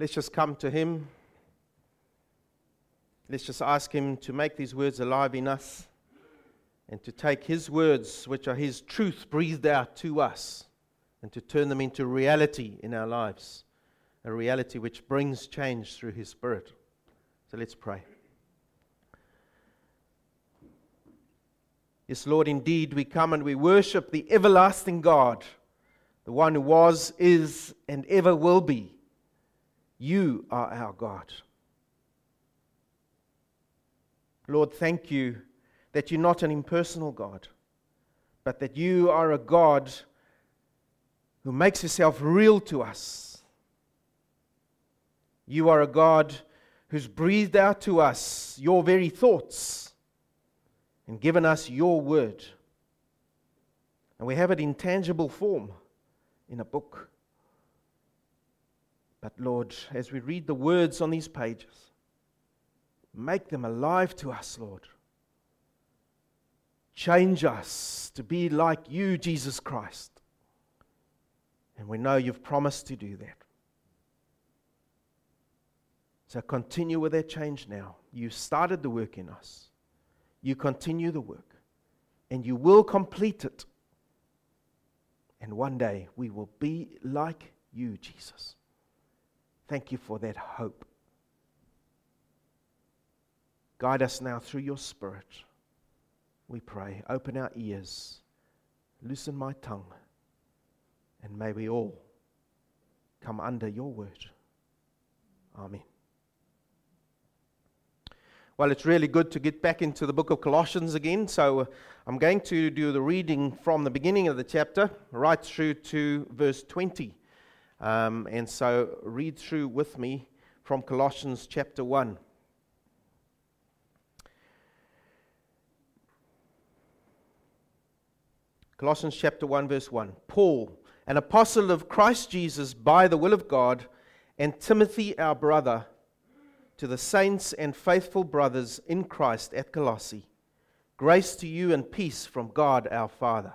Let's just come to Him. Let's just ask Him to make these words alive in us and to take His words, which are His truth breathed out to us, and to turn them into reality in our lives. A reality which brings change through His Spirit. So let's pray. Yes, Lord, indeed, we come and we worship the everlasting God, the one who was, is, and ever will be. You are our God. Lord, thank you that you're not an impersonal God, but that you are a God who makes yourself real to us. You are a God who's breathed out to us your very thoughts and given us your word. And we have it in tangible form in a book. But Lord, as we read the words on these pages, make them alive to us, Lord. Change us to be like you, Jesus Christ. And we know you've promised to do that. So continue with that change now. You started the work in us. You continue the work. And you will complete it. And one day we will be like you, Jesus. Thank you for that hope. Guide us now through your Spirit we pray. Open our ears, loosen my tongue, and may we all come under your word. Amen. Well, it's really good to get back into the book of Colossians again. So uh, I'm going to do the reading from the beginning of the chapter right through to verse 20. Um, and so read through with me from Colossians chapter 1. Colossians chapter 1, verse 1. Paul, an apostle of Christ Jesus by the will of God, and Timothy, our brother, to the saints and faithful brothers in Christ at Colossae. Grace to you and peace from God our Father.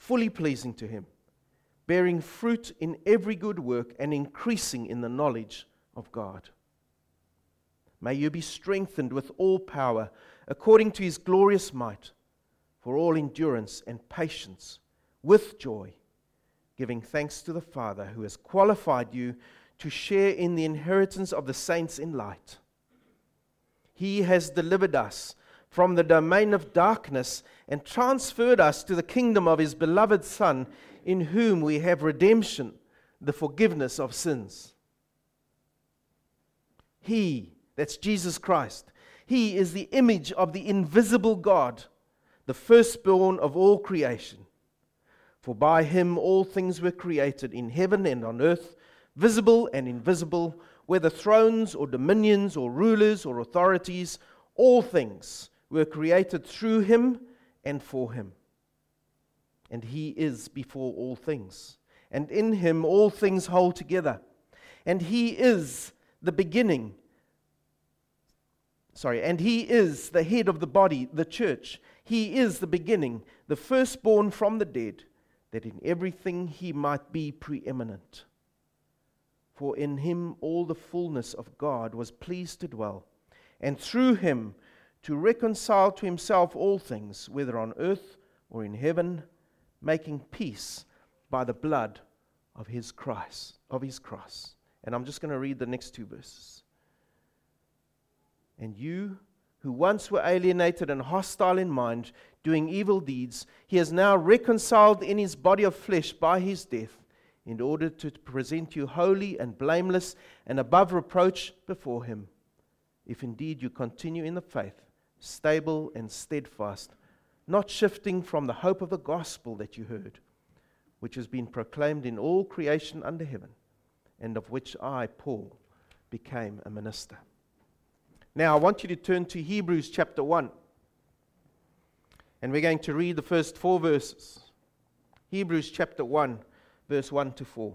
fully pleasing to Him, bearing fruit in every good work and increasing in the knowledge of God. May you be strengthened with all power according to his glorious might, for all endurance and patience with joy, giving thanks to the Father who has qualified you to share in the inheritance of the saints in light. He has delivered us from the domain of darkness and transferred us to the kingdom of his beloved Son, in whom we have redemption, the forgiveness of sins. He, that's Jesus Christ, he is the image of the invisible God, the firstborn of all creation. For by him all things were created in heaven and on earth, visible and invisible, whether thrones or dominions or rulers or authorities, all things were created through him and for him. And he is before all things, and in him all things hold together. And he is the beginning sorry, and he is the head of the body, the church. He is the beginning, the firstborn from the dead, that in everything he might be preeminent. For in him all the fullness of God was pleased to dwell, and through him to reconcile to himself all things, whether on earth or in heaven, making peace by the blood of his cross, of his cross. And I'm just going to read the next two verses. And you who once were alienated and hostile in mind, doing evil deeds, he has now reconciled in his body of flesh by his death, in order to present you holy and blameless and above reproach before him, if indeed you continue in the faith, stable and steadfast, not shifting from the hope of the gospel that you heard, which has been proclaimed in all creation under heaven, and of which I, Paul, became a minister. Now, I want you to turn to Hebrews chapter 1. And we're going to read the first four verses. Hebrews chapter 1, verse 1 to 4.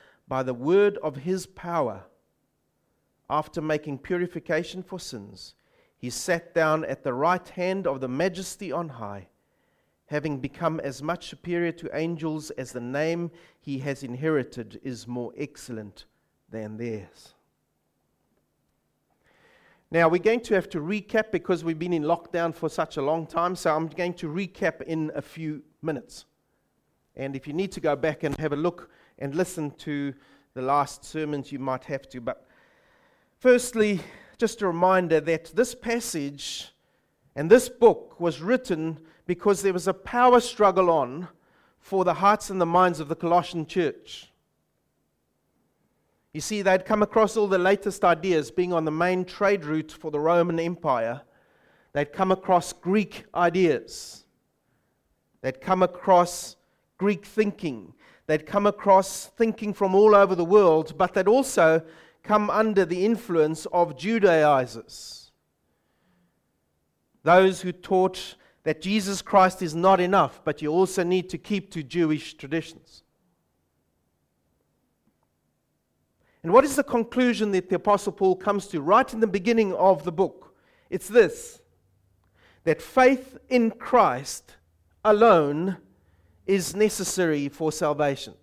by the word of his power. After making purification for sins, he sat down at the right hand of the majesty on high having become as much superior to angels as the name he has inherited is more excellent than theirs. Now, we're going to have to recap because we've been in lockdown for such a long time, so I'm going to recap in a few minutes. And if you need to go back and have a look and listen to the last sermons, you might have to. But firstly, just a reminder that this passage and this book was written because there was a power struggle on for the hearts and the minds of the Colossian church. You see, they'd come across all the latest ideas, being on the main trade route for the Roman Empire. They'd come across Greek ideas. They'd come across Greek thinking. They'd come across thinking from all over the world, but they'd also come under the influence of Judaizers. Those who taught that Jesus Christ is not enough, but you also need to keep to Jewish traditions. And what is the conclusion that the Apostle Paul comes to right in the beginning of the book? It's this that faith in Christ alone is necessary for salvation.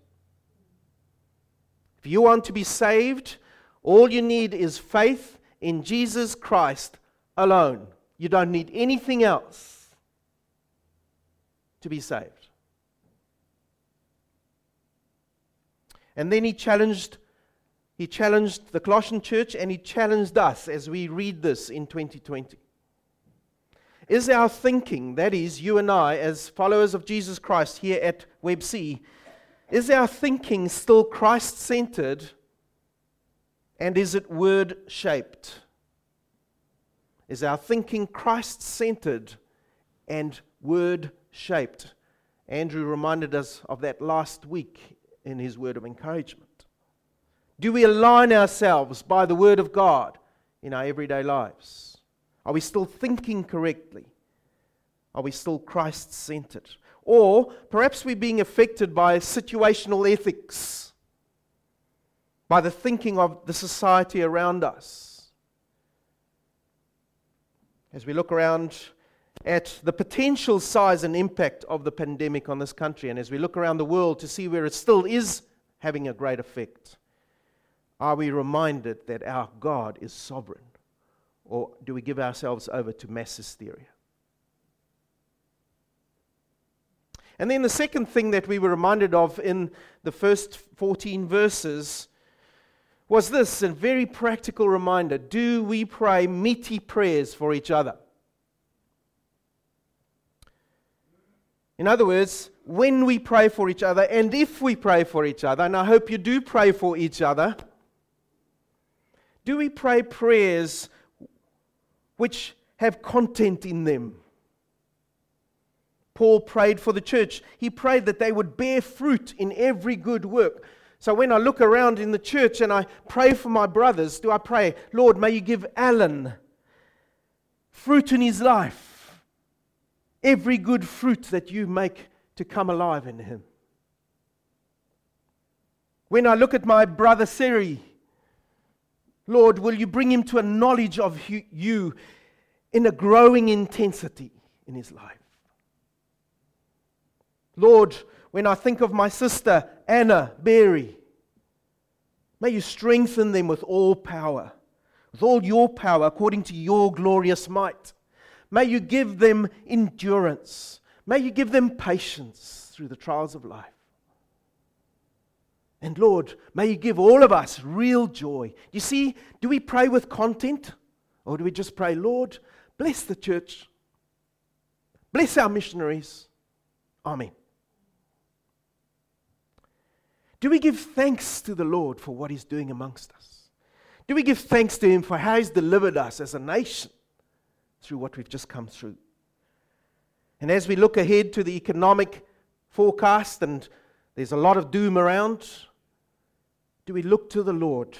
If you want to be saved, all you need is faith in Jesus Christ alone. You don't need anything else to be saved. And then he challenged he challenged the Colossian church and he challenged us as we read this in 2020. Is our thinking, that is, you and I, as followers of Jesus Christ here at Web C, is our thinking still Christ centered and is it word shaped? Is our thinking Christ centered and word shaped. Andrew reminded us of that last week in his word of encouragement. Do we align ourselves by the word of God in our everyday lives? Are we still thinking correctly? Are we still Christ centered? Or perhaps we're being affected by situational ethics, by the thinking of the society around us. As we look around at the potential size and impact of the pandemic on this country, and as we look around the world to see where it still is having a great effect, are we reminded that our God is sovereign? Or do we give ourselves over to mass hysteria? And then the second thing that we were reminded of in the first 14 verses was this a very practical reminder. Do we pray meaty prayers for each other? In other words, when we pray for each other and if we pray for each other, and I hope you do pray for each other, do we pray prayers which have content in them? Paul prayed for the church. He prayed that they would bear fruit in every good work. So when I look around in the church and I pray for my brothers, do I pray, Lord, may you give Alan fruit in his life? every good fruit that you make to come alive in him. When I look at my brother Siri, Lord, will you bring him to a knowledge of you in a growing intensity in his life? Lord, when I think of my sister Anna Berry, may you strengthen them with all power, with all your power according to your glorious might. May you give them endurance. May you give them patience through the trials of life. And Lord, may you give all of us real joy. You see, do we pray with content? Or do we just pray, Lord, bless the church, bless our missionaries? Amen. Do we give thanks to the Lord for what He's doing amongst us? Do we give thanks to Him for how He's delivered us as a nation through what we've just come through? And as we look ahead to the economic forecast, and there's a lot of doom around, do we look to the Lord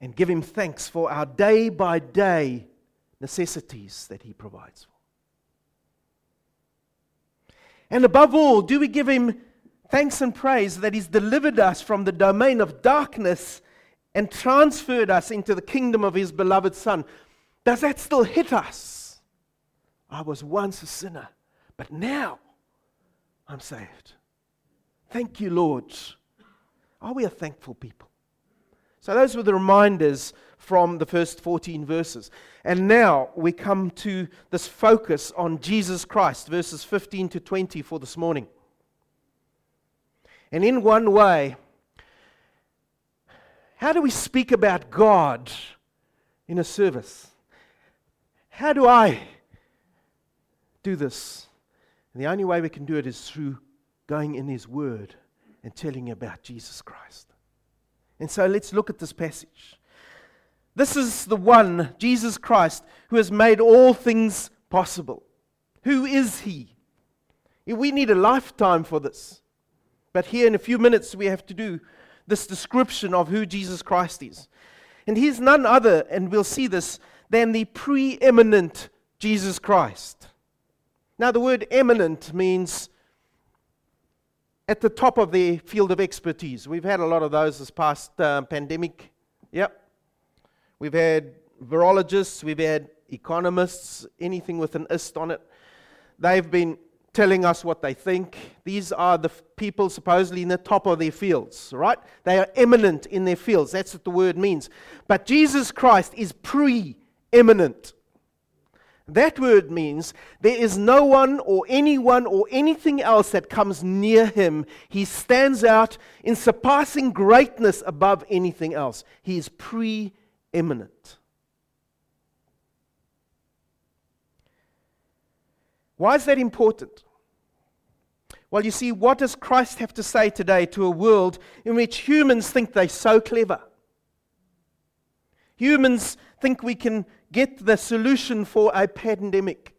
and give Him thanks for our day by day necessities that He provides for? And above all, do we give Him thanks and praise that He's delivered us from the domain of darkness and transferred us into the kingdom of His beloved Son. Does that still hit us? I was once a sinner, but now I'm saved. Thank you, Lord. Are we a thankful people? So, those were the reminders from the first 14 verses. And now we come to this focus on Jesus Christ, verses 15 to 20 for this morning. And in one way, how do we speak about God in a service? How do I do this? And the only way we can do it is through going in His Word and telling you about Jesus Christ. And so let's look at this passage. This is the one, Jesus Christ, who has made all things possible. Who is He? We need a lifetime for this. But here in a few minutes, we have to do this description of who Jesus Christ is. And he's none other, and we'll see this, than the preeminent Jesus Christ. Now, the word eminent means at the top of their field of expertise. We've had a lot of those this past uh, pandemic. Yep. We've had virologists, we've had economists, anything with an ist on it. They've been telling us what they think. These are the people supposedly in the top of their fields, right? They are eminent in their fields. That's what the word means. But Jesus Christ is preeminent. That word means there is no one or anyone or anything else that comes near him. He stands out in surpassing greatness above anything else. He is preeminent. Why is that important? Well, you see, what does Christ have to say today to a world in which humans think they're so clever? Humans think we can get the solution for a pandemic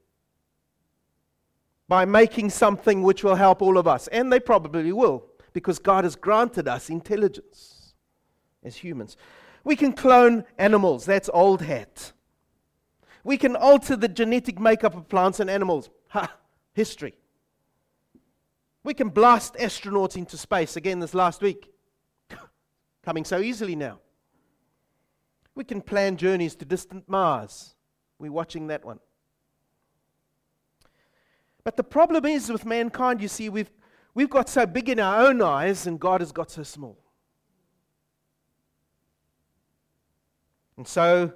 by making something which will help all of us. And they probably will, because God has granted us intelligence as humans. We can clone animals, that's old hat. We can alter the genetic makeup of plants and animals. Ha! History. We can blast astronauts into space again this last week. Coming so easily now. We can plan journeys to distant Mars. We're watching that one. But the problem is with mankind, you see, we've, we've got so big in our own eyes, and God has got so small. And so,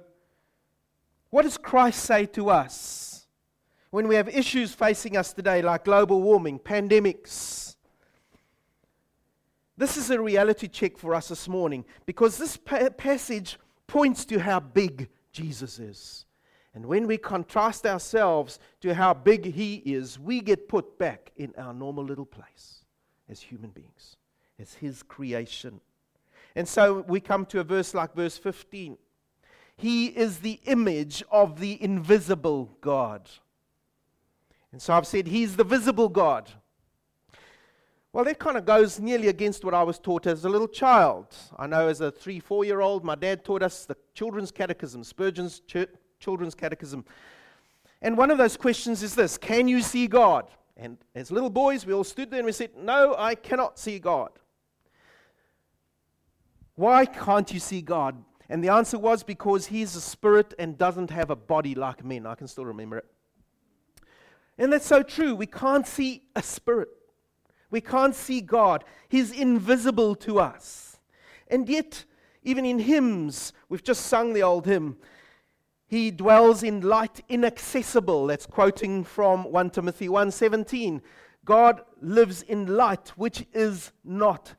what does Christ say to us? when we have issues facing us today, like global warming, pandemics. This is a reality check for us this morning because this pa- passage points to how big Jesus is. And when we contrast ourselves to how big He is, we get put back in our normal little place as human beings, as His creation. And so we come to a verse like verse 15. He is the image of the invisible God. And so I've said, He's the visible God. Well, that kind of goes nearly against what I was taught as a little child. I know as a three, four year old, my dad taught us the children's catechism, Spurgeon's children's catechism. And one of those questions is this Can you see God? And as little boys, we all stood there and we said, No, I cannot see God. Why can't you see God? And the answer was because he's a spirit and doesn't have a body like men. I can still remember it. And that's so true. We can't see a spirit, we can't see God. He's invisible to us. And yet, even in hymns, we've just sung the old hymn. He dwells in light inaccessible. That's quoting from 1 Timothy 1:17. God lives in light which is not.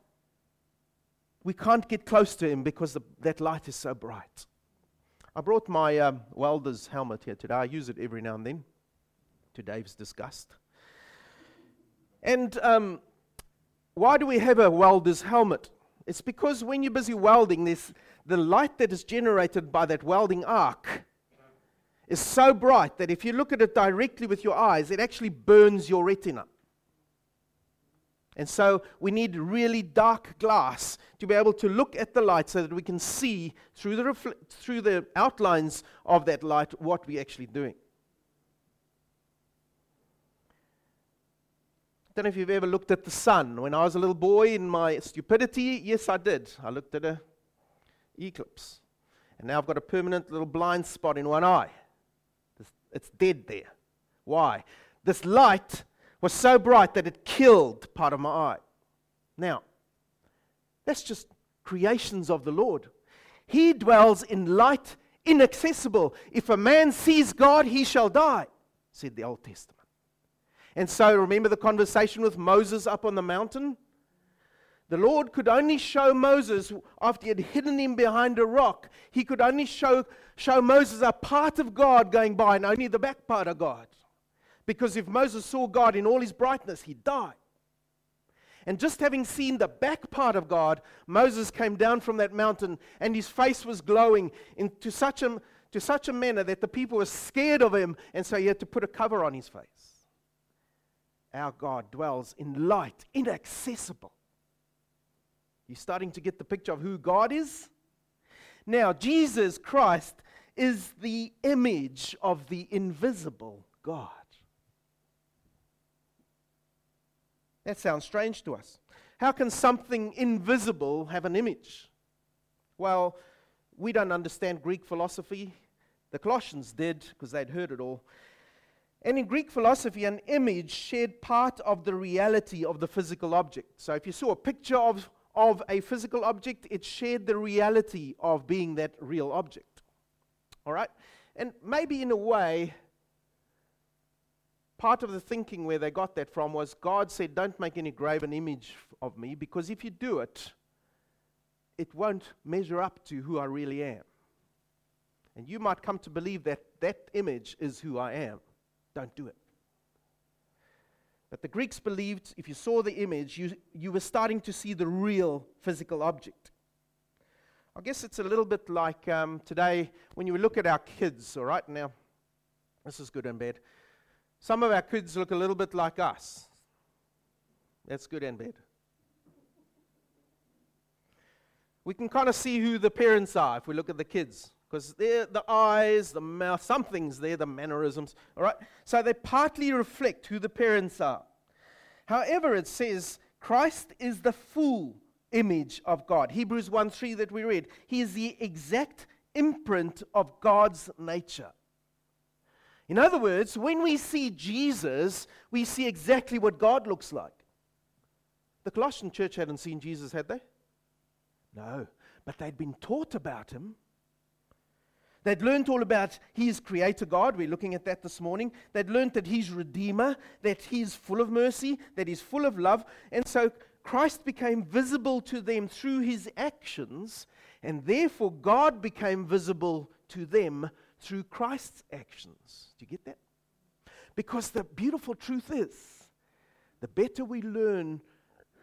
We can't get close to him because the, that light is so bright. I brought my um, welder's helmet here today. I use it every now and then, to Dave's disgust. And um, why do we have a welder's helmet? It's because when you're busy welding, this, the light that is generated by that welding arc is so bright that if you look at it directly with your eyes, it actually burns your retina. And so we need really dark glass to be able to look at the light so that we can see through the, through the outlines of that light what we're actually doing. Don't know if you've ever looked at the sun. When I was a little boy in my stupidity, yes, I did. I looked at an eclipse. And now I've got a permanent little blind spot in one eye. It's dead there. Why? This light was so bright that it killed part of my eye. Now, that's just creations of the Lord. He dwells in light inaccessible. If a man sees God, he shall die, said the Old Testament. And so remember the conversation with Moses up on the mountain? The Lord could only show Moses, after he had hidden him behind a rock, he could only show, show Moses a part of God going by and only the back part of God. Because if Moses saw God in all his brightness, he'd die. And just having seen the back part of God, Moses came down from that mountain and his face was glowing into such a, to such a manner that the people were scared of him, and so he had to put a cover on his face. Our God dwells in light, inaccessible. You starting to get the picture of who God is? Now, Jesus Christ is the image of the invisible God. That sounds strange to us. How can something invisible have an image? Well, we don't understand Greek philosophy. The Colossians did because they'd heard it all. And in Greek philosophy, an image shared part of the reality of the physical object. So if you saw a picture of of a physical object, it shared the reality of being that real object. All right? And maybe in a way, part of the thinking where they got that from was God said, Don't make any graven image of me, because if you do it, it won't measure up to who I really am. And you might come to believe that that image is who I am. Don't do it. But the Greeks believed if you saw the image, you, you were starting to see the real physical object. I guess it's a little bit like um, today when you look at our kids, all right? Now, this is good and bad. Some of our kids look a little bit like us. That's good and bad. We can kind of see who the parents are if we look at the kids because the eyes, the mouth, something's there, the mannerisms. All right? So they partly reflect who the parents are. However, it says Christ is the full image of God. Hebrews 1 3 that we read. He is the exact imprint of God's nature. In other words, when we see Jesus, we see exactly what God looks like. The Colossian church hadn't seen Jesus, had they? No, but they'd been taught about him They'd learned all about He's Creator God. We're looking at that this morning. They'd learned that He's Redeemer, that He's full of mercy, that He's full of love. And so Christ became visible to them through His actions, and therefore God became visible to them through Christ's actions. Do you get that? Because the beautiful truth is, the better we learn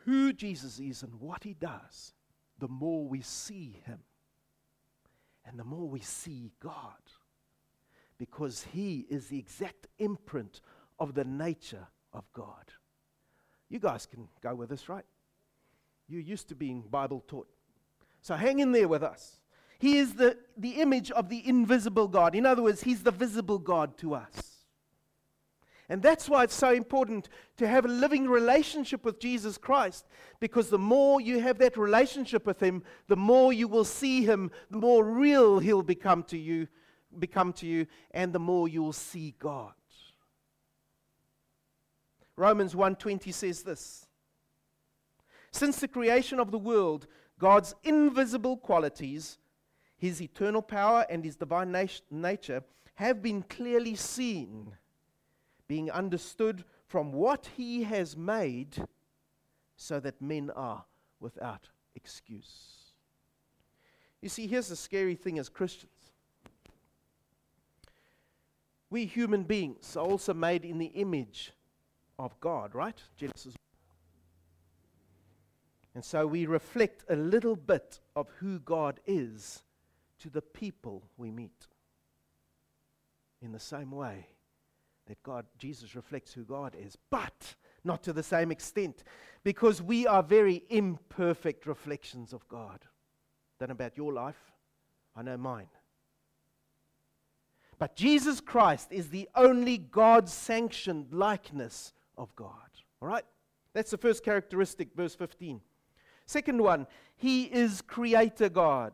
who Jesus is and what He does, the more we see Him and the more we see God. Because He is the exact imprint of the nature of God. You guys can go with us, right? You're used to being Bible taught. So hang in there with us. He is the, the image of the invisible God. In other words, He's the visible God to us. And that's why it's so important to have a living relationship with Jesus Christ, because the more you have that relationship with Him, the more you will see Him, the more real He'll become to you, become to you, and the more you'll see God. Romans 1:20 says this. Since the creation of the world, God's invisible qualities, his eternal power and his divine nat- nature have been clearly seen being understood from what he has made, so that men are without excuse. You see, here's the scary thing as Christians. We human beings are also made in the image of God, right? Genesis. And so we reflect a little bit of who God is to the people we meet. In the same way, that God, Jesus reflects who God is, but not to the same extent, because we are very imperfect reflections of God. Know about your life, I know mine. But Jesus Christ is the only God sanctioned likeness of God. All right? That's the first characteristic, verse 15. Second one, He is Creator God.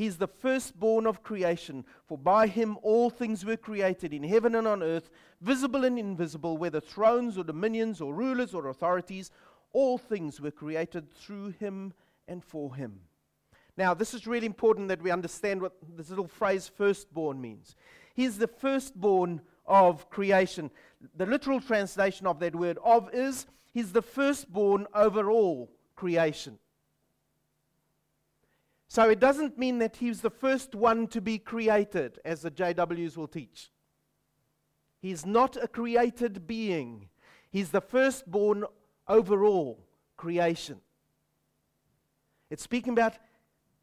He's the firstborn of creation, for by him all things were created in heaven and on earth, visible and invisible, whether thrones or dominions or rulers or authorities, all things were created through him and for him. Now, this is really important that we understand what this little phrase firstborn means. He's the firstborn of creation. The literal translation of that word of is he's the firstborn over all creation. So it doesn't mean that he was the first one to be created, as the JWs will teach. He's not a created being, he's the firstborn over all creation. It's speaking about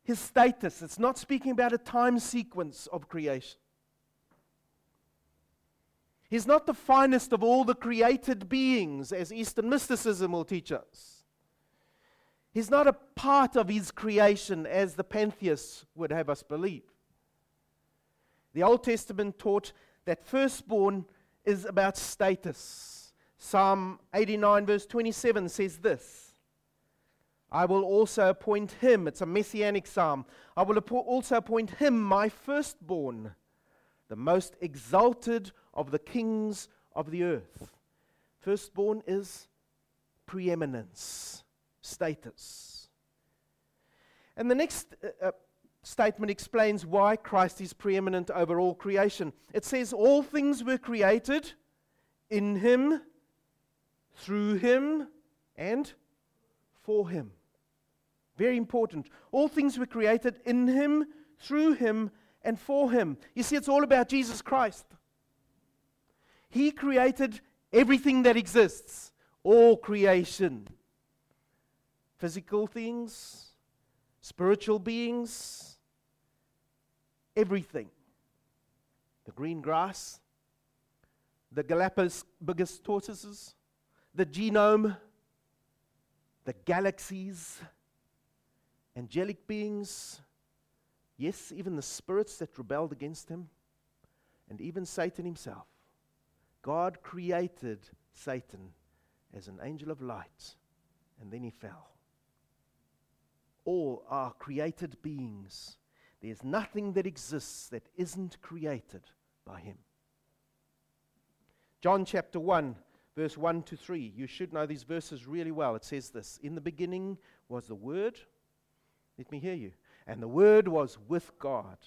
his status, it's not speaking about a time sequence of creation. He's not the finest of all the created beings, as Eastern mysticism will teach us. He's not a part of his creation as the pantheists would have us believe. The Old Testament taught that firstborn is about status. Psalm 89, verse 27 says this I will also appoint him, it's a messianic psalm, I will also appoint him my firstborn, the most exalted of the kings of the earth. Firstborn is preeminence status. And the next uh, uh, statement explains why Christ is preeminent over all creation. It says, All things were created in him, through him, and for him. Very important. All things were created in him, through him, and for him. You see, it's all about Jesus Christ. He created everything that exists, all creation physical things, spiritual beings, everything. The green grass, the Galapagos biggest tortoises, the genome, the galaxies, angelic beings, yes, even the spirits that rebelled against him, and even Satan himself. God created Satan as an angel of light, and then he fell all are created beings. There's nothing that exists that isn't created by Him. John chapter 1, verse 1 to 3. You should know these verses really well. It says this In the beginning was the Word. Let me hear you. And the Word was with God.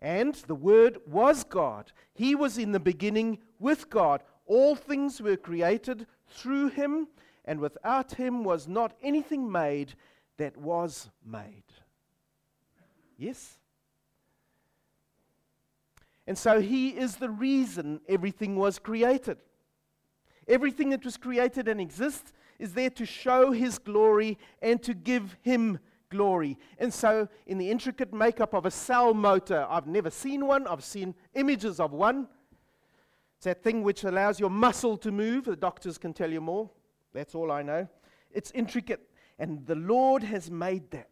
And the Word was God. He was in the beginning with God. All things were created through Him, and without Him was not anything made that was made. Yes? And so he is the reason everything was created. Everything that was created and exists is there to show his glory and to give him glory. And so, in the intricate makeup of a cell motor, I've never seen one, I've seen images of one. It's that thing which allows your muscle to move. The doctors can tell you more. That's all I know. It's intricate. And the Lord has made that.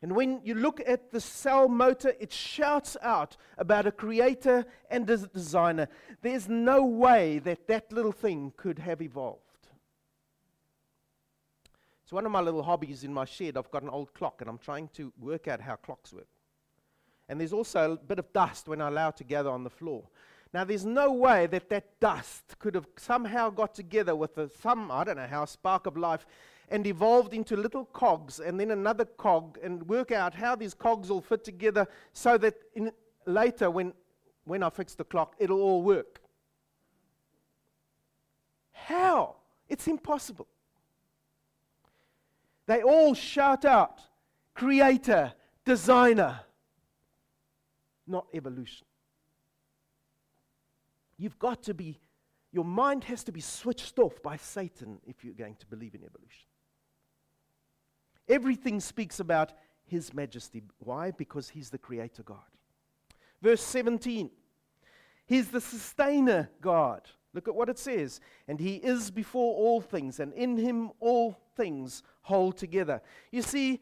And when you look at the cell motor, it shouts out about a creator and a designer. There's no way that that little thing could have evolved. It's one of my little hobbies in my shed. I've got an old clock and I'm trying to work out how clocks work. And there's also a bit of dust when I allow it to gather on the floor. Now, there's no way that that dust could have somehow got together with a, some, I don't know how, spark of life and evolved into little cogs and then another cog and work out how these cogs all fit together so that in, later, when, when I fix the clock, it'll all work. How? It's impossible. They all shout out creator, designer, not evolution. You've got to be, your mind has to be switched off by Satan if you're going to believe in evolution. Everything speaks about his majesty. Why? Because he's the creator God. Verse 17 He's the sustainer God. Look at what it says. And he is before all things, and in him all things hold together. You see,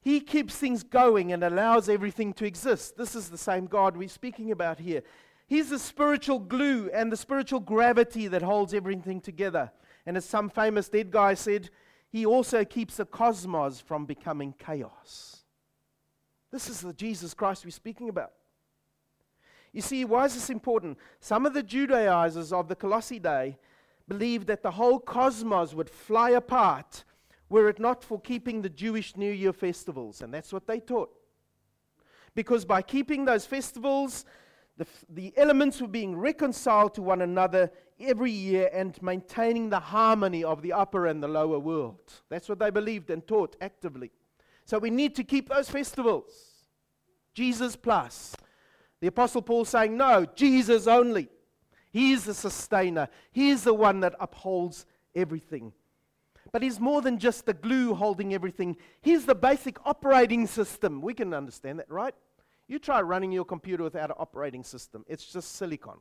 he keeps things going and allows everything to exist. This is the same God we're speaking about here. He's the spiritual glue and the spiritual gravity that holds everything together. And as some famous dead guy said, he also keeps the cosmos from becoming chaos. This is the Jesus Christ we're speaking about. You see, why is this important? Some of the Judaizers of the Colossae day believed that the whole cosmos would fly apart were it not for keeping the Jewish New Year festivals. And that's what they taught. Because by keeping those festivals, the, the elements were being reconciled to one another every year and maintaining the harmony of the upper and the lower world. That's what they believed and taught actively. So we need to keep those festivals. Jesus plus. The Apostle Paul saying, no, Jesus only. He is the sustainer, He is the one that upholds everything. But He's more than just the glue holding everything, He's the basic operating system. We can understand that, right? You try running your computer without an operating system, it's just silicon.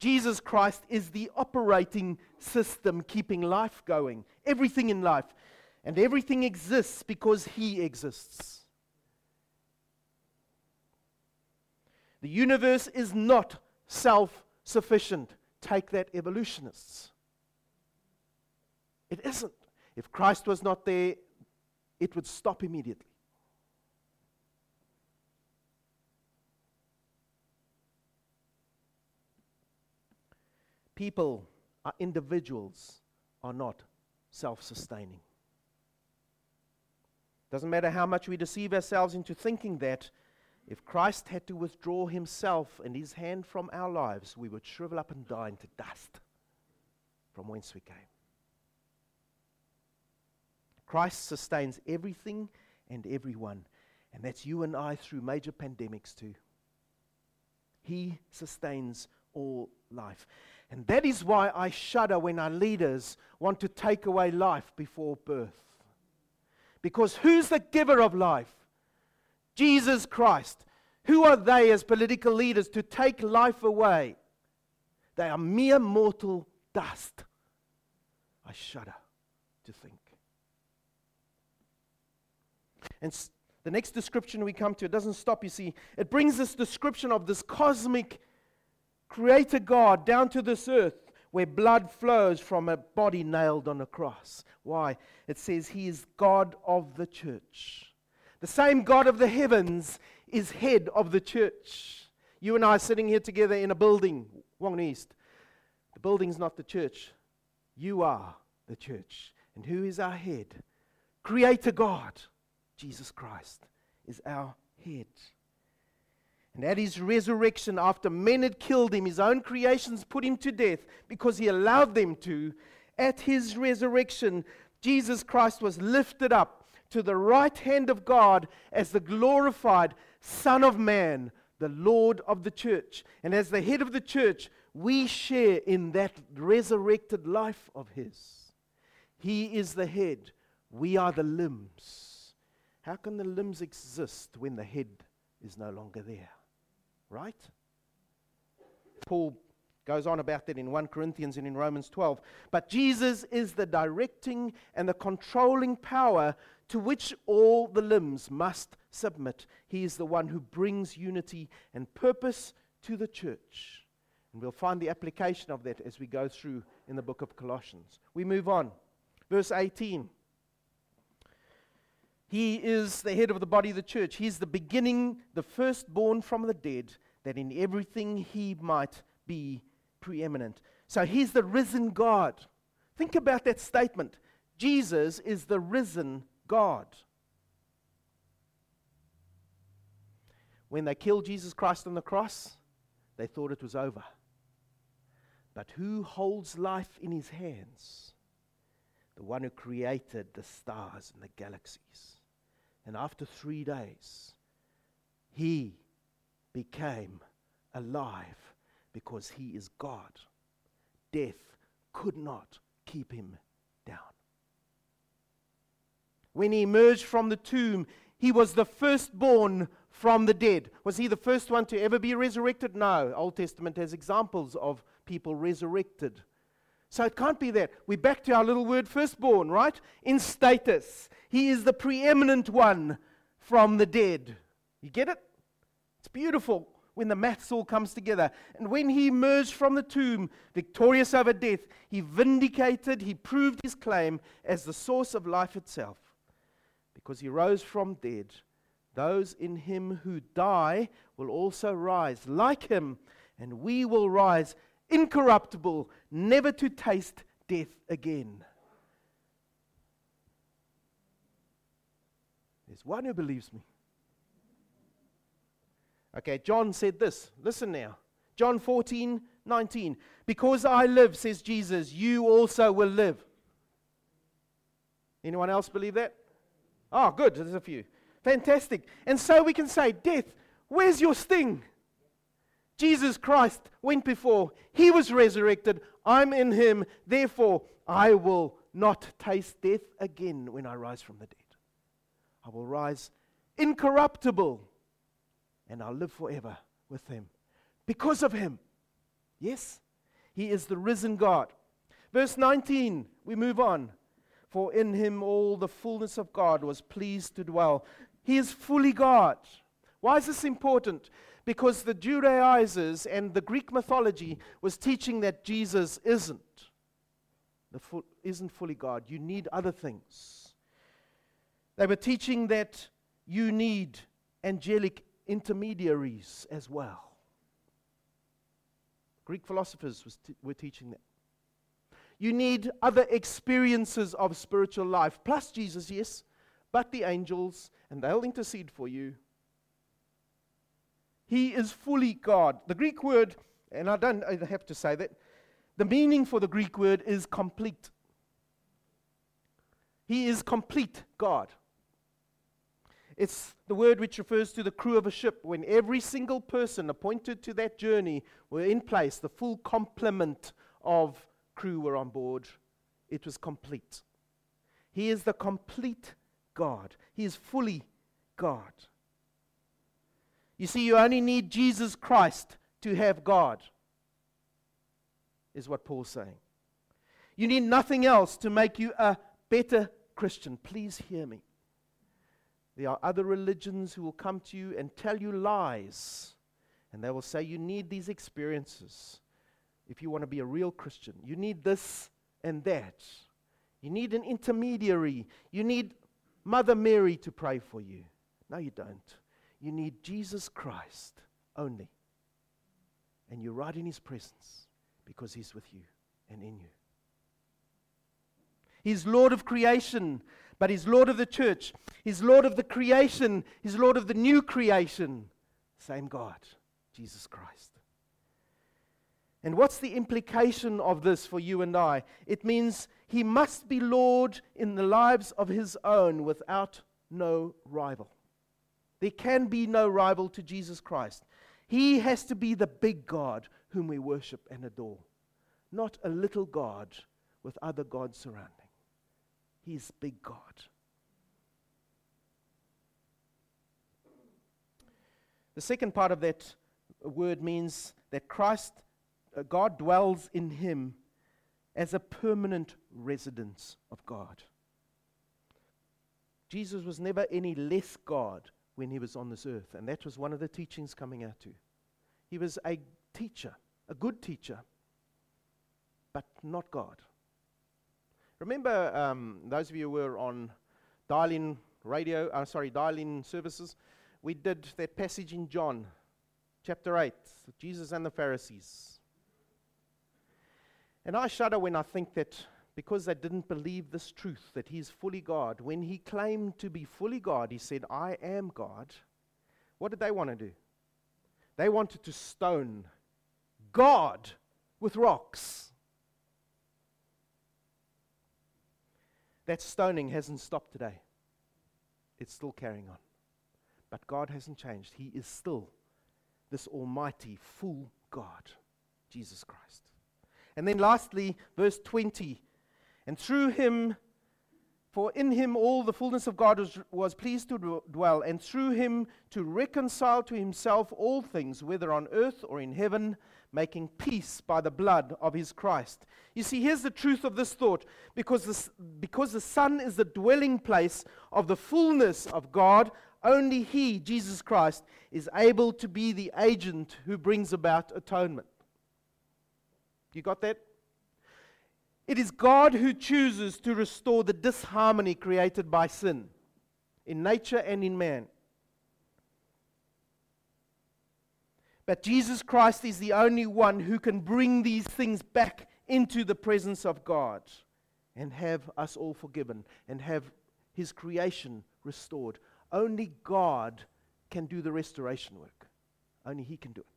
Jesus Christ is the operating system keeping life going, everything in life. And everything exists because He exists. The universe is not self sufficient. Take that, evolutionists. It isn't. If Christ was not there, it would stop immediately. People, are individuals, are not self sustaining. Doesn't matter how much we deceive ourselves into thinking that, if Christ had to withdraw himself and his hand from our lives, we would shrivel up and die into dust from whence we came. Christ sustains everything and everyone, and that's you and I through major pandemics too. He sustains all life. And that is why I shudder when our leaders want to take away life before birth. Because who's the giver of life? Jesus Christ. Who are they as political leaders to take life away? They are mere mortal dust. I shudder to think. And the next description we come to, it doesn't stop, you see. It brings this description of this cosmic creator God down to this earth where blood flows from a body nailed on a cross. Why? It says he is God of the church. The same God of the heavens is head of the church. You and I are sitting here together in a building, Wong East. The building's not the church. You are the church. And who is our head? Creator God, Jesus Christ, is our head. And at his resurrection, after men had killed him, his own creations put him to death because he allowed them to. At his resurrection, Jesus Christ was lifted up to the right hand of God as the glorified Son of Man, the Lord of the church. And as the head of the church, we share in that resurrected life of His. He is the head, we are the limbs. How can the limbs exist when the head is no longer there? Right? Paul goes on about that in 1 Corinthians and in Romans 12. But Jesus is the directing and the controlling power to which all the limbs must submit. He is the one who brings unity and purpose to the church. And we'll find the application of that as we go through in the book of Colossians. We move on. Verse 18. He is the head of the body of the church. He's the beginning, the firstborn from the dead, that in everything he might be preeminent. So he's the risen God. Think about that statement. Jesus is the risen God. When they killed Jesus Christ on the cross, they thought it was over. But who holds life in his hands? The one who created the stars and the galaxies. And after three days, he became alive because he is God. Death could not keep him down. When he emerged from the tomb, he was the firstborn from the dead. Was he the first one to ever be resurrected? No. Old Testament has examples of people resurrected. So it can't be that. We're back to our little word firstborn, right? In status. He is the preeminent one from the dead. You get it? It's beautiful when the maths all comes together. And when he emerged from the tomb, victorious over death, he vindicated, he proved his claim as the source of life itself. Because he rose from dead, those in him who die will also rise like him, and we will rise incorruptible, never to taste death again. There's one who believes me. Okay, John said this. Listen now. John 14, 19. Because I live, says Jesus, you also will live. Anyone else believe that? Oh, good. There's a few. Fantastic. And so we can say, Death, where's your sting? Jesus Christ went before. He was resurrected. I'm in him. Therefore, I will not taste death again when I rise from the dead. I will rise incorruptible and I'll live forever with him because of him. Yes, he is the risen God. Verse 19, we move on. For in him all the fullness of God was pleased to dwell. He is fully God. Why is this important? Because the Judaizers and the Greek mythology was teaching that Jesus isn't the isn't fully God. You need other things. They were teaching that you need angelic intermediaries as well. Greek philosophers t- were teaching that. You need other experiences of spiritual life, plus Jesus, yes, but the angels, and they'll intercede for you. He is fully God. The Greek word, and I don't I have to say that, the meaning for the Greek word is complete. He is complete God. It's the word which refers to the crew of a ship when every single person appointed to that journey were in place, the full complement of crew were on board. It was complete. He is the complete God, He is fully God. You see, you only need Jesus Christ to have God, is what Paul's saying. You need nothing else to make you a better Christian. Please hear me. There are other religions who will come to you and tell you lies. And they will say, You need these experiences if you want to be a real Christian. You need this and that. You need an intermediary. You need Mother Mary to pray for you. No, you don't. You need Jesus Christ only. And you're right in His presence because He's with you and in you. He's Lord of creation but He's Lord of the church. He's Lord of the creation. He's Lord of the new creation. Same God, Jesus Christ. And what's the implication of this for you and I? It means He must be Lord in the lives of His own without no rival. There can be no rival to Jesus Christ. He has to be the big God whom we worship and adore, not a little God with other gods surrounding. He's big God. The second part of that word means that Christ, uh, God dwells in him as a permanent residence of God. Jesus was never any less God when he was on this earth. And that was one of the teachings coming out too. He was a teacher, a good teacher, but not God. Remember, um, those of you who were on dial-in radio, uh, sorry, dial-in services, we did that passage in John, chapter 8, Jesus and the Pharisees. And I shudder when I think that because they didn't believe this truth that he's fully God, when he claimed to be fully God, he said, I am God. What did they want to do? They wanted to stone God with rocks. That stoning hasn't stopped today. It's still carrying on. But God hasn't changed. He is still this almighty, full God, Jesus Christ. And then lastly, verse 20. And through him, for in him all the fullness of God was, was pleased to dwell, and through him to reconcile to himself all things, whether on earth or in heaven, making peace by the blood of his Christ. You see, here's the truth of this thought because, this, because the Son is the dwelling place of the fullness of God, only he, Jesus Christ, is able to be the agent who brings about atonement. You got that? It is God who chooses to restore the disharmony created by sin in nature and in man. But Jesus Christ is the only one who can bring these things back into the presence of God and have us all forgiven and have his creation restored. Only God can do the restoration work. Only he can do it.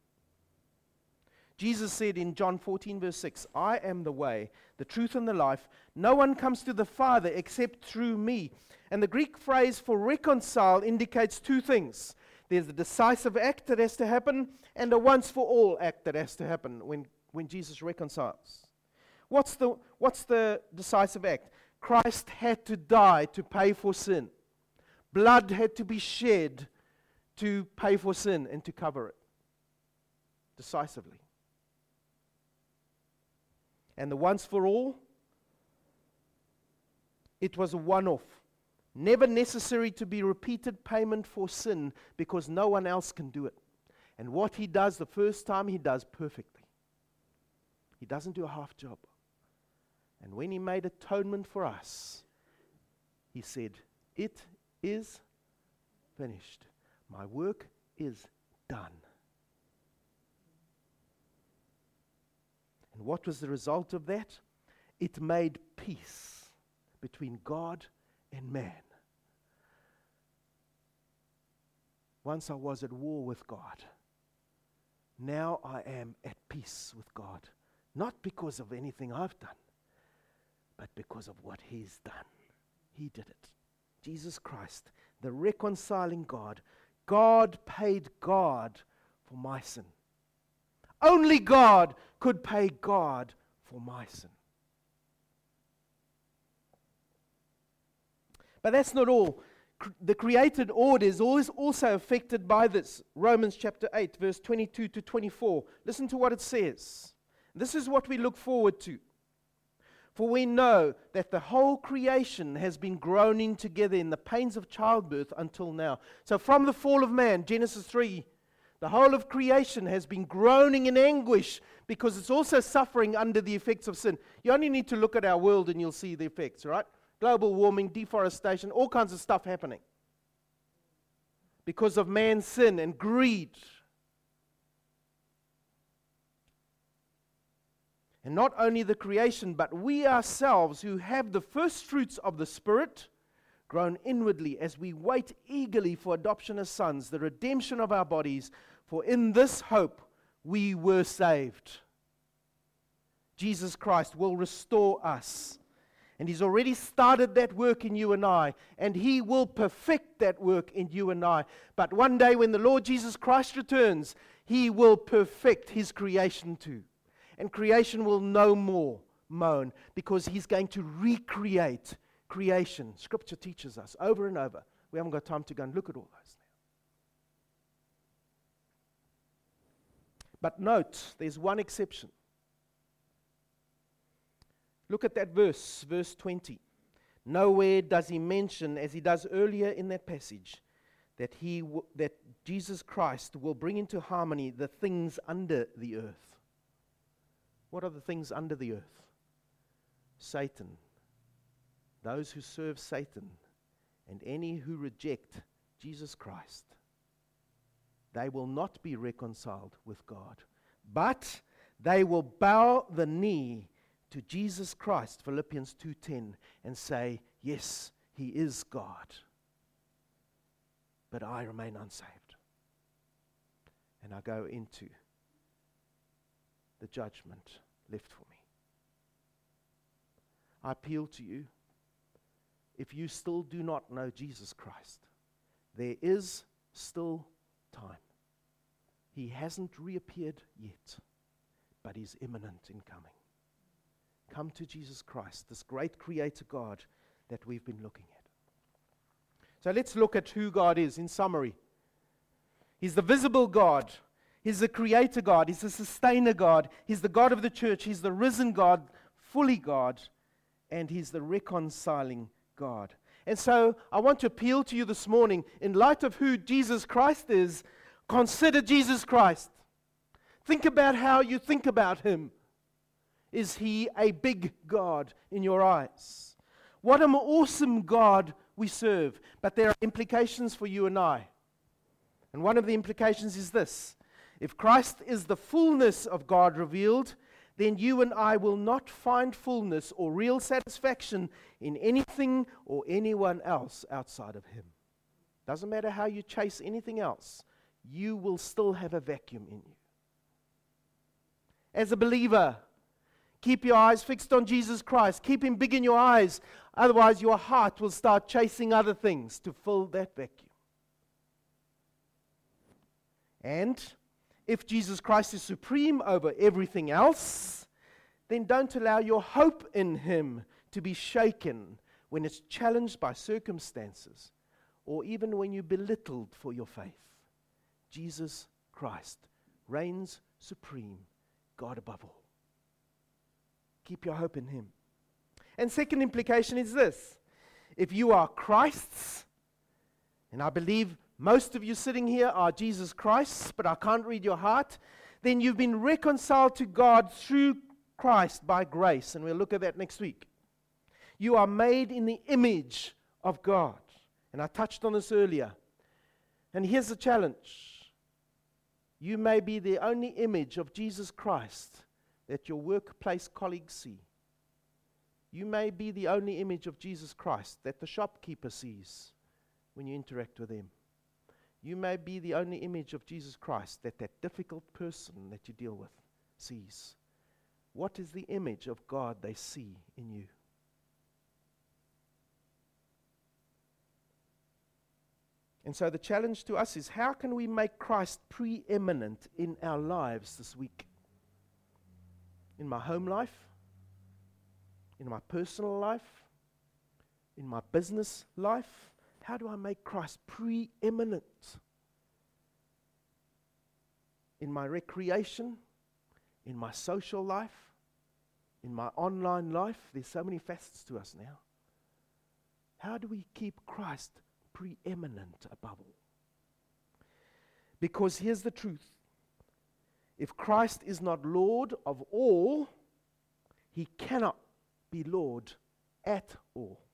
Jesus said in John 14, verse 6, I am the way, the truth, and the life. No one comes to the Father except through me. And the Greek phrase for reconcile indicates two things there's a decisive act that has to happen, and a once for all act that has to happen when, when Jesus reconciles. What's the, what's the decisive act? Christ had to die to pay for sin, blood had to be shed to pay for sin and to cover it decisively and the once for all, it was a one off. Never necessary to be repeated payment for sin because no one else can do it. And what he does the first time, he does perfectly. He doesn't do a half job. And when he made atonement for us, he said, It is finished. My work is done. And what was the result of that? It made peace between God and man. Once I was at war with God. Now I am at peace with God. Not because of anything I've done, but because of what He's done. He did it. Jesus Christ, the reconciling God. God paid God for my sin. Only God could pay God for my sin. But that's not all. The created order is also affected by this. Romans chapter 8, verse 22 to 24. Listen to what it says. This is what we look forward to. For we know that the whole creation has been groaning together in the pains of childbirth until now. So, from the fall of man, Genesis 3 the whole of creation has been groaning in anguish because it's also suffering under the effects of sin. You only need to look at our world and you'll see the effects, right? Global warming, deforestation, all kinds of stuff happening because of man's sin and greed. And not only the creation, but we ourselves who have the first fruits of the Spirit groan inwardly as we wait eagerly for adoption as sons, the redemption of our bodies, for in this hope we were saved. Jesus Christ will restore us. And He's already started that work in you and I, and He will perfect that work in you and I. But one day, when the Lord Jesus Christ returns, He will perfect His creation too. And creation will no more moan because He's going to recreate creation. Scripture teaches us over and over. We haven't got time to go and look at all those now. But note, there's one exception. Look at that verse, verse 20. Nowhere does he mention, as he does earlier in that passage, that, he w- that Jesus Christ will bring into harmony the things under the earth. What are the things under the earth? Satan, those who serve Satan, and any who reject Jesus Christ. They will not be reconciled with God, but they will bow the knee to Jesus Christ, Philippians 2:10, and say, "Yes, he is God." But I remain unsaved. And I go into the judgment left for me. I appeal to you if you still do not know Jesus Christ, there is still time. He hasn't reappeared yet, but he's imminent in coming. Come to Jesus Christ, this great creator God that we've been looking at. So let's look at who God is in summary. He's the visible God. He's the creator God. He's the sustainer God. He's the God of the church. He's the risen God, fully God. And He's the reconciling God. And so I want to appeal to you this morning, in light of who Jesus Christ is, consider Jesus Christ. Think about how you think about Him. Is He a big God in your eyes? What an awesome God we serve. But there are implications for you and I. And one of the implications is this if Christ is the fullness of God revealed, then you and I will not find fullness or real satisfaction in anything or anyone else outside of Him. Doesn't matter how you chase anything else, you will still have a vacuum in you. As a believer, keep your eyes fixed on Jesus Christ. Keep Him big in your eyes. Otherwise, your heart will start chasing other things to fill that vacuum. And if Jesus Christ is supreme over everything else, then don't allow your hope in Him to be shaken when it's challenged by circumstances or even when you're belittled for your faith. Jesus Christ reigns supreme, God above all. Keep your hope in Him. And second implication is this if you are Christ's, and I believe most of you sitting here are Jesus Christ, but I can't read your heart, then you've been reconciled to God through Christ by grace. And we'll look at that next week. You are made in the image of God. And I touched on this earlier. And here's the challenge you may be the only image of Jesus Christ that your workplace colleagues see. You may be the only image of Jesus Christ that the shopkeeper sees when you interact with them. You may be the only image of Jesus Christ that that difficult person that you deal with sees. What is the image of God they see in you? And so the challenge to us is how can we make Christ preeminent in our lives this week? In my home life, in my personal life, in my business life, how do I make Christ preeminent in my recreation, in my social life, in my online life? There's so many facets to us now. How do we keep Christ preeminent above all? Because here's the truth if Christ is not Lord of all, he cannot be Lord at all.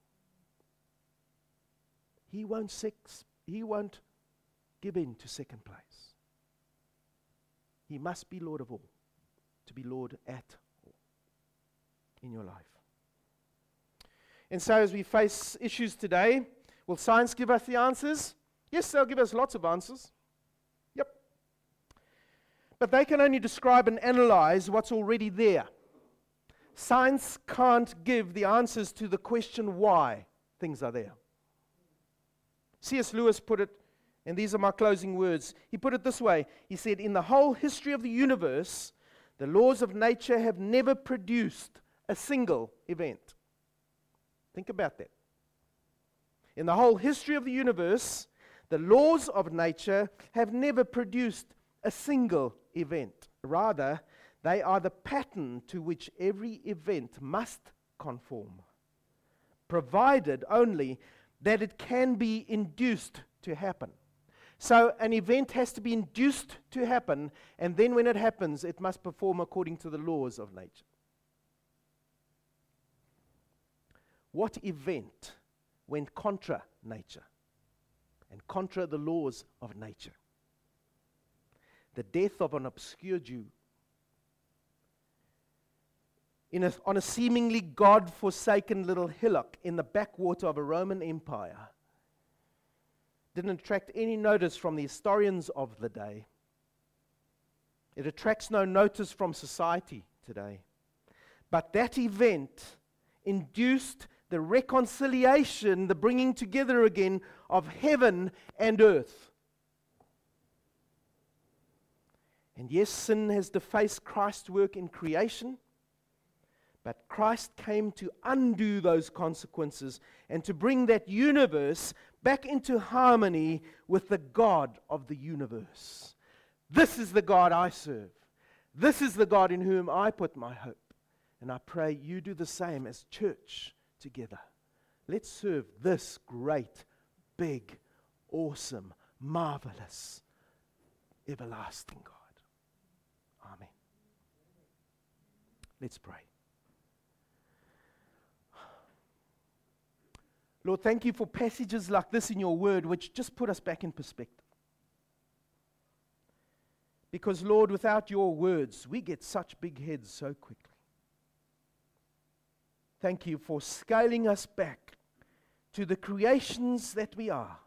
He won't, he won't give in to second place. He must be Lord of all, to be Lord at all in your life. And so, as we face issues today, will science give us the answers? Yes, they'll give us lots of answers. Yep. But they can only describe and analyze what's already there. Science can't give the answers to the question why things are there. C.S. Lewis put it, and these are my closing words. He put it this way He said, In the whole history of the universe, the laws of nature have never produced a single event. Think about that. In the whole history of the universe, the laws of nature have never produced a single event. Rather, they are the pattern to which every event must conform provided only that it can be induced to happen. So an event has to be induced to happen, and then when it happens, it must perform according to the laws of nature. What event went contra nature and contra the laws of nature? The death of an obscure Jew in a, on a seemingly God forsaken little hillock in the backwater of a Roman Empire. Didn't attract any notice from the historians of the day. It attracts no notice from society today. But that event induced the reconciliation, the bringing together again of heaven and earth. And yes, sin has defaced Christ's work in creation. But Christ came to undo those consequences and to bring that universe back into harmony with the God of the universe. This is the God I serve. This is the God in whom I put my hope. And I pray you do the same as church together. Let's serve this great, big, awesome, marvelous, everlasting God. Amen. Let's pray. Lord, thank you for passages like this in your word, which just put us back in perspective. Because, Lord, without your words, we get such big heads so quickly. Thank you for scaling us back to the creations that we are,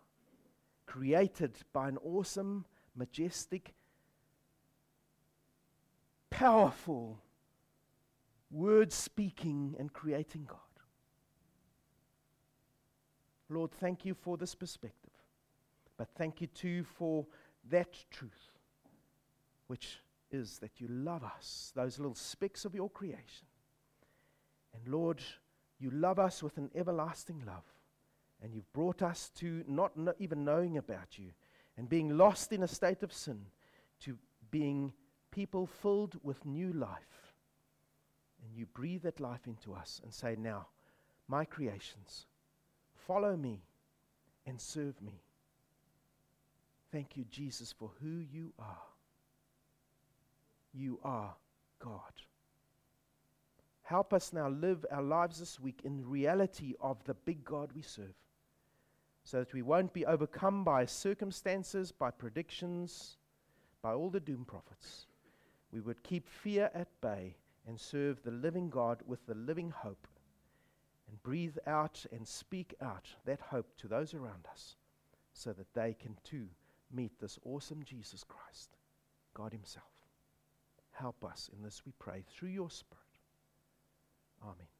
created by an awesome, majestic, powerful, word speaking, and creating God. Lord, thank you for this perspective. But thank you too for that truth, which is that you love us, those little specks of your creation. And Lord, you love us with an everlasting love. And you've brought us to not even knowing about you and being lost in a state of sin to being people filled with new life. And you breathe that life into us and say, Now, my creations Follow me and serve me. Thank you, Jesus, for who you are. You are God. Help us now live our lives this week in reality of the big God we serve, so that we won't be overcome by circumstances, by predictions, by all the doom prophets. We would keep fear at bay and serve the living God with the living hope and breathe out and speak out that hope to those around us so that they can too meet this awesome Jesus Christ, God Himself. Help us in this, we pray, through your Spirit. Amen.